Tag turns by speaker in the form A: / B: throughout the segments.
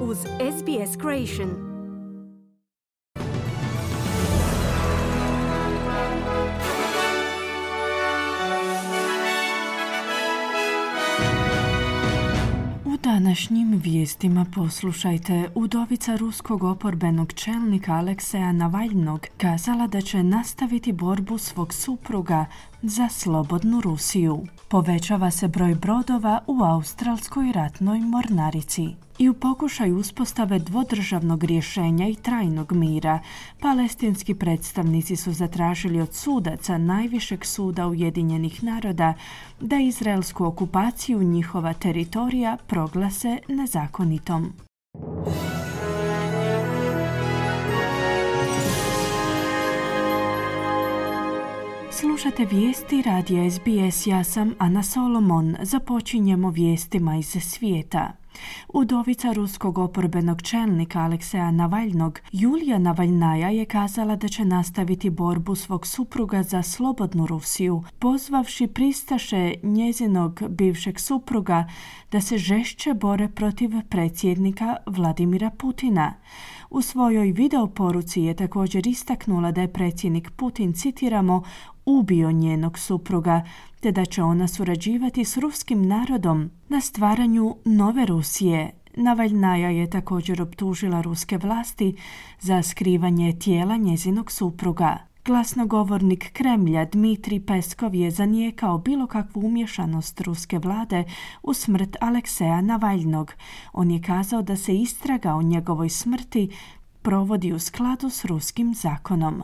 A: uz SBS Creation.
B: Današnjim vijestima poslušajte, udovica ruskog oporbenog čelnika Alekseja Navaljnog kazala da će nastaviti borbu svog supruga za slobodnu Rusiju. Povećava se broj brodova u Australskoj ratnoj mornarici. I u pokušaju uspostave dvodržavnog rješenja i trajnog mira, palestinski predstavnici su zatražili od sudaca najvišeg suda Ujedinjenih naroda da izraelsku okupaciju njihova teritorija proglase nezakonitom. Slušate vijesti radija SBS, ja sam Ana Solomon. Započinjemo vijestima iz svijeta. Udovica ruskog oporbenog čelnika Alekseja Navaljnog, Julija Navaljnaja je kazala da će nastaviti borbu svog supruga za slobodnu Rusiju, pozvavši pristaše njezinog bivšeg supruga da se žešće bore protiv predsjednika Vladimira Putina. U svojoj videoporuci je također istaknula da je predsjednik Putin, citiramo, ubio njenog supruga, te da će ona surađivati s ruskim narodom na stvaranju nove Rusije. Navaljnaja je također optužila ruske vlasti za skrivanje tijela njezinog supruga. Glasnogovornik Kremlja Dmitri Peskov je zanijekao bilo kakvu umješanost ruske vlade u smrt Alekseja Navaljnog. On je kazao da se istraga o njegovoj smrti provodi u skladu s ruskim zakonom.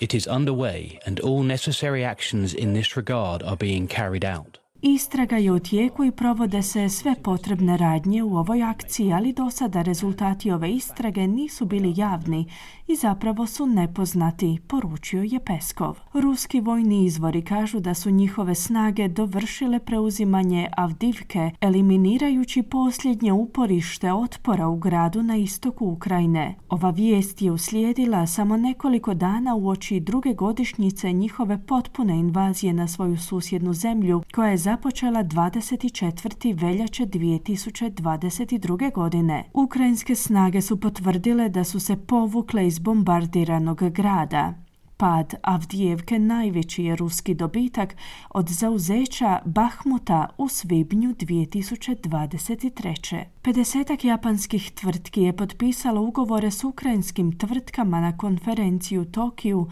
C: It is underway and all necessary actions in this regard are being carried out.
B: Istraga je u tijeku i provode se sve potrebne radnje u ovoj akciji, ali do sada rezultati ove istrage nisu bili javni i zapravo su nepoznati, poručio je Peskov. Ruski vojni izvori kažu da su njihove snage dovršile preuzimanje Avdivke, eliminirajući posljednje uporište otpora u gradu na istoku Ukrajine. Ova vijest je uslijedila samo nekoliko dana u oči druge godišnjice njihove potpune invazije na svoju susjednu zemlju, koja je započela 24. veljače 2022. godine. Ukrajinske snage su potvrdile da su se povukle iz bombardiranog grada. Pad Avdijevke najveći je ruski dobitak od zauzeća Bahmuta u svibnju 2023. 50 japanskih tvrtki je potpisalo ugovore s ukrajinskim tvrtkama na konferenciju u Tokiju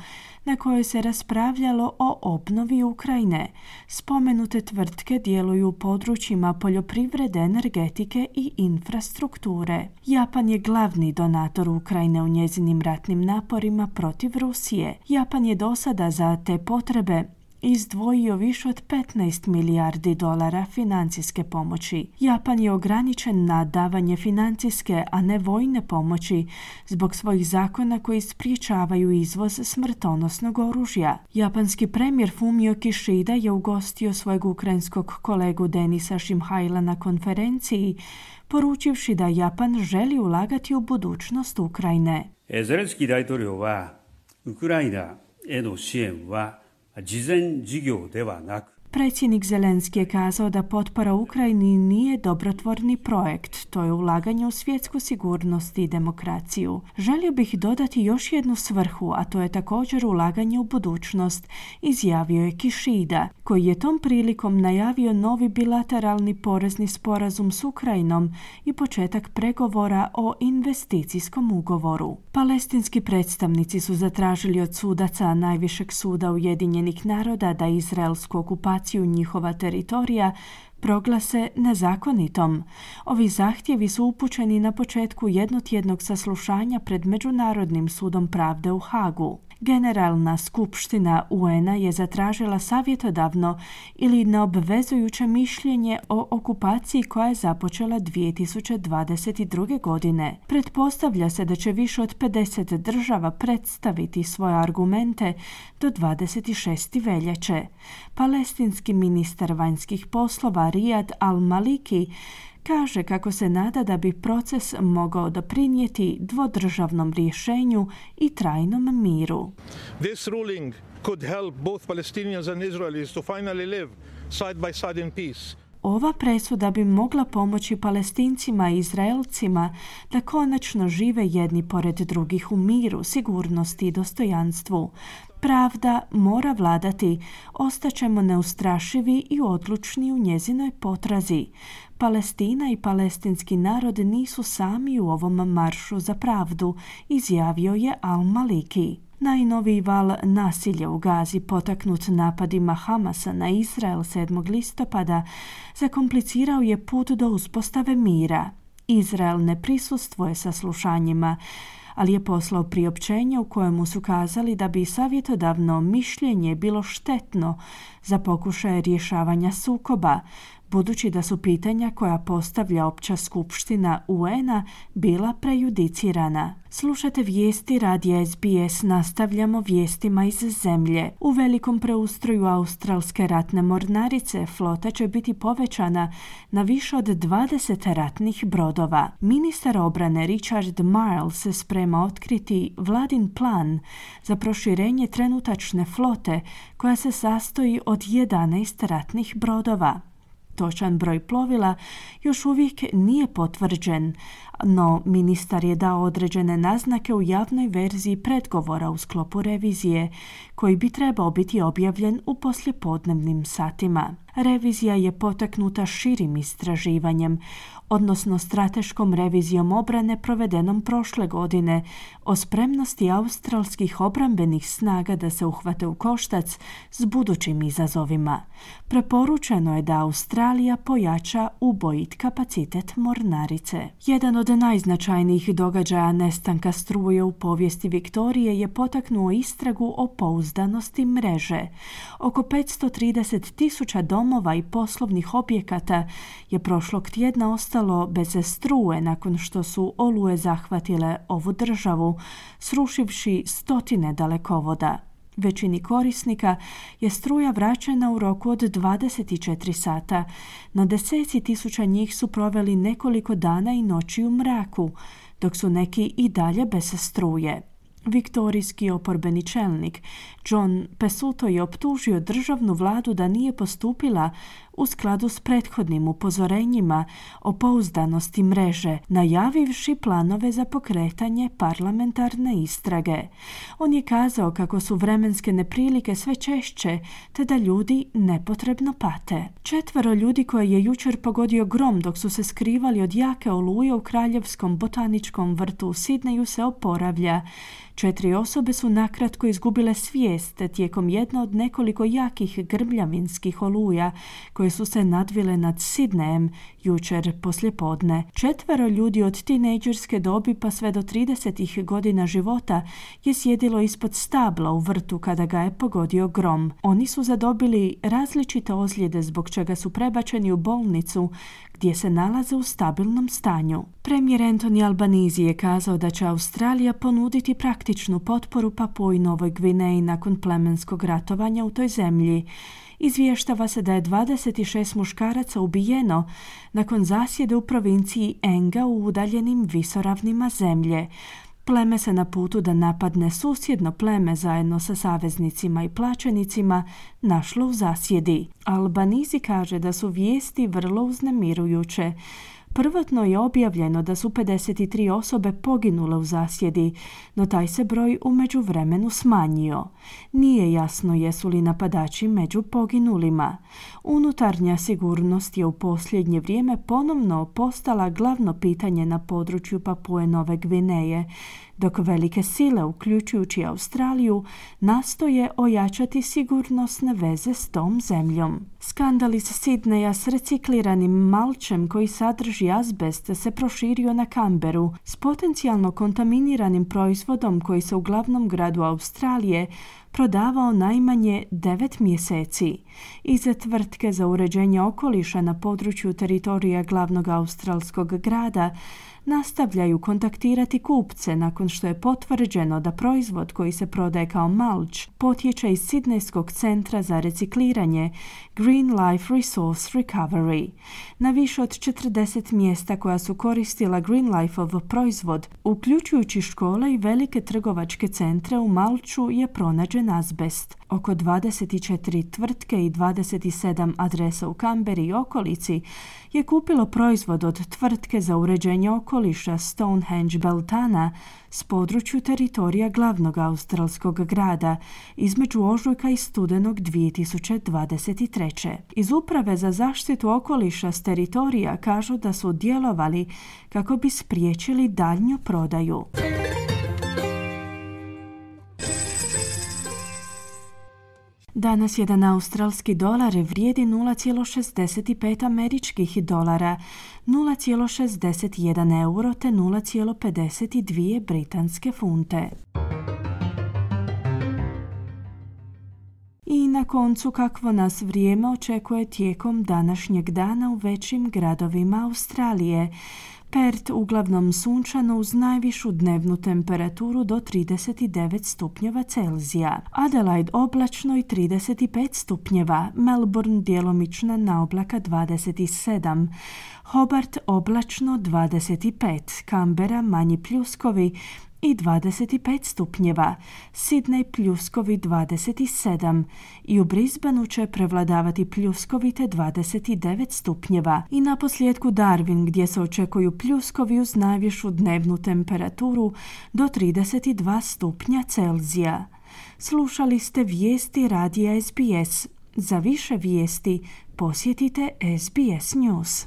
B: na kojoj se raspravljalo o obnovi Ukrajine. Spomenute tvrtke djeluju u područjima poljoprivrede, energetike i infrastrukture. Japan je glavni donator Ukrajine u njezinim ratnim naporima protiv Rusije. Japan je do sada za te potrebe izdvojio više od 15 milijardi dolara financijske pomoći. Japan je ograničen na davanje financijske, a ne vojne pomoći zbog svojih zakona koji spriječavaju izvoz smrtonosnog oružja. Japanski premijer Fumio Kishida je ugostio svojeg ukrajinskog kolegu Denisa Šimhajla na konferenciji, poručivši da Japan želi ulagati u budućnost Ukrajine.
D: E, Zelenski dajtorio wa Ukrajina e no 事前事業ではなく
B: Predsjednik Zelenski je kazao da potpora Ukrajini nije dobrotvorni projekt, to je ulaganje u svjetsku sigurnost i demokraciju. Želio bih dodati još jednu svrhu, a to je također ulaganje u budućnost, izjavio je Kišida, koji je tom prilikom najavio novi bilateralni porezni sporazum s Ukrajinom i početak pregovora o investicijskom ugovoru. Palestinski predstavnici su zatražili od sudaca najvišeg suda Ujedinjenih naroda da izraelsku okupaciju njihova teritorija proglase nezakonitom. Ovi zahtjevi su upućeni na početku jednotjednog saslušanja pred Međunarodnim sudom pravde u Hagu. Generalna skupština UN-a je zatražila savjetodavno ili neobvezujuće mišljenje o okupaciji koja je započela 2022. godine. Pretpostavlja se da će više od 50 država predstaviti svoje argumente do 26. veljače. Palestinski ministar vanjskih poslova Riyad al-Maliki kaže kako se nada da bi proces mogao doprinijeti dvodržavnom rješenju i trajnom miru.
E: This ruling could help both Palestinians and Israelis to finally live side by side in peace.
B: ova presuda bi mogla pomoći palestincima i izraelcima da konačno žive jedni pored drugih u miru, sigurnosti i dostojanstvu. Pravda mora vladati, ostaćemo neustrašivi i odlučni u njezinoj potrazi. Palestina i palestinski narod nisu sami u ovom maršu za pravdu, izjavio je Al-Maliki. Najnoviji val nasilja u Gazi potaknut napadima Hamasa na Izrael 7. listopada zakomplicirao je put do uspostave mira. Izrael ne prisustvuje saslušanjima, ali je poslao priopćenje u kojemu su kazali da bi savjetodavno mišljenje bilo štetno za pokušaje rješavanja sukoba, budući da su pitanja koja postavlja opća skupština UN-a bila prejudicirana. Slušate vijesti radi SBS, nastavljamo vijestima iz zemlje. U velikom preustroju australske ratne mornarice flota će biti povećana na više od 20 ratnih brodova. Ministar obrane Richard Marles se sprema otkriti vladin plan za proširenje trenutačne flote koja se sastoji od 11 ratnih brodova. Točan broj plovila još uvijek nije potvrđen, no ministar je dao određene naznake u javnoj verziji predgovora u sklopu revizije, koji bi trebao biti objavljen u poslijepodnevnim satima. Revizija je potaknuta širim istraživanjem, odnosno strateškom revizijom obrane provedenom prošle godine o spremnosti australskih obrambenih snaga da se uhvate u koštac s budućim izazovima. Preporučeno je da Australija pojača ubojit kapacitet mornarice. Jedan od najznačajnijih događaja nestanka struje u povijesti Viktorije je potaknuo istragu o pouzdanosti mreže. Oko 530 tisuća domova i poslovnih objekata je prošlog tjedna ostalo bez struje nakon što su oluje zahvatile ovu državu, srušivši stotine dalekovoda. Većini korisnika je struja vraćena u roku od 24 sata, no deseci tisuća njih su proveli nekoliko dana i noći u mraku, dok su neki i dalje bez struje. Viktorijski oporbeni čelnik John Pesuto je optužio državnu vladu da nije postupila u skladu s prethodnim upozorenjima o pouzdanosti mreže, najavivši planove za pokretanje parlamentarne istrage. On je kazao kako su vremenske neprilike sve češće, te da ljudi nepotrebno pate. Četvero ljudi koje je jučer pogodio grom dok su se skrivali od jake oluje u Kraljevskom botaničkom vrtu u Sidneju se oporavlja. Četiri osobe su nakratko izgubile svijest tijekom jedna od nekoliko jakih grbljavinskih oluja koje su se nadvile nad Sidnejem jučer poslijepodne. Četvero ljudi od tinejdžerske dobi pa sve do 30 godina života je sjedilo ispod stabla u vrtu kada ga je pogodio grom. Oni su zadobili različite ozljede zbog čega su prebačeni u bolnicu gdje se nalaze u stabilnom stanju. Premijer Anthony Albanizi je kazao da će Australija ponuditi praktičnu potporu Papu i Novoj Gvineji nakon plemenskog ratovanja u toj zemlji. Izvještava se da je 26 muškaraca ubijeno nakon zasjede u provinciji Enga u udaljenim visoravnima zemlje. Pleme se na putu da napadne susjedno pleme zajedno sa saveznicima i plaćenicima našlo u zasjedi. Albanizi kaže da su vijesti vrlo uznemirujuće. Prvotno je objavljeno da su 53 osobe poginule u zasjedi, no taj se broj u međuvremenu smanjio. Nije jasno jesu li napadači među poginulima. Unutarnja sigurnost je u posljednje vrijeme ponovno postala glavno pitanje na području Papue Nove Gvineje, dok velike sile, uključujući Australiju, nastoje ojačati sigurnosne veze s tom zemljom. Skandal iz Sidneja s recikliranim malčem koji sadrži azbest se proširio na Kamberu s potencijalno kontaminiranim proizvodom koji se u glavnom gradu Australije prodavao najmanje devet mjeseci. Iza tvrtke za uređenje okoliša na području teritorija glavnog australskog grada nastavljaju kontaktirati kupce nakon što je potvrđeno da proizvod koji se prodaje kao mulch potječe iz Sidnejskog centra za recikliranje Green Life Resource Recovery. Na više od 40 mjesta koja su koristila Green Lifeov proizvod, uključujući škole i velike trgovačke centre u Malču je pronađen azbest. Oko 24 tvrtke i 27 adresa u Kamberi i okolici je kupilo proizvod od tvrtke za uređenje okoliša Stonehenge Beltana s području teritorija glavnog australskog grada između ožujka i studenog 2023. Iz Uprave za zaštitu okoliša s teritorija kažu da su djelovali kako bi spriječili daljnju prodaju. Danas jedan australski dolar vrijedi 0,65 američkih dolara, 0,61 euro te 0,52 britanske funte. I na koncu kakvo nas vrijeme očekuje tijekom današnjeg dana u većim gradovima Australije. Pert uglavnom sunčano uz najvišu dnevnu temperaturu do 39 stupnjeva Celzija. Adelaide oblačno i 35 stupnjeva. Melbourne djelomična na oblaka 27. Hobart oblačno 25. Canberra manji pljuskovi i 25 stupnjeva, Sidney pljuskovi 27 i u Brisbaneu će prevladavati pljuskovi te 29 stupnjeva i na posljedku Darwin gdje se očekuju pljuskovi uz najvišu dnevnu temperaturu do 32 stupnja Celzija. Slušali ste vijesti radija SBS. Za više vijesti posjetite SBS News.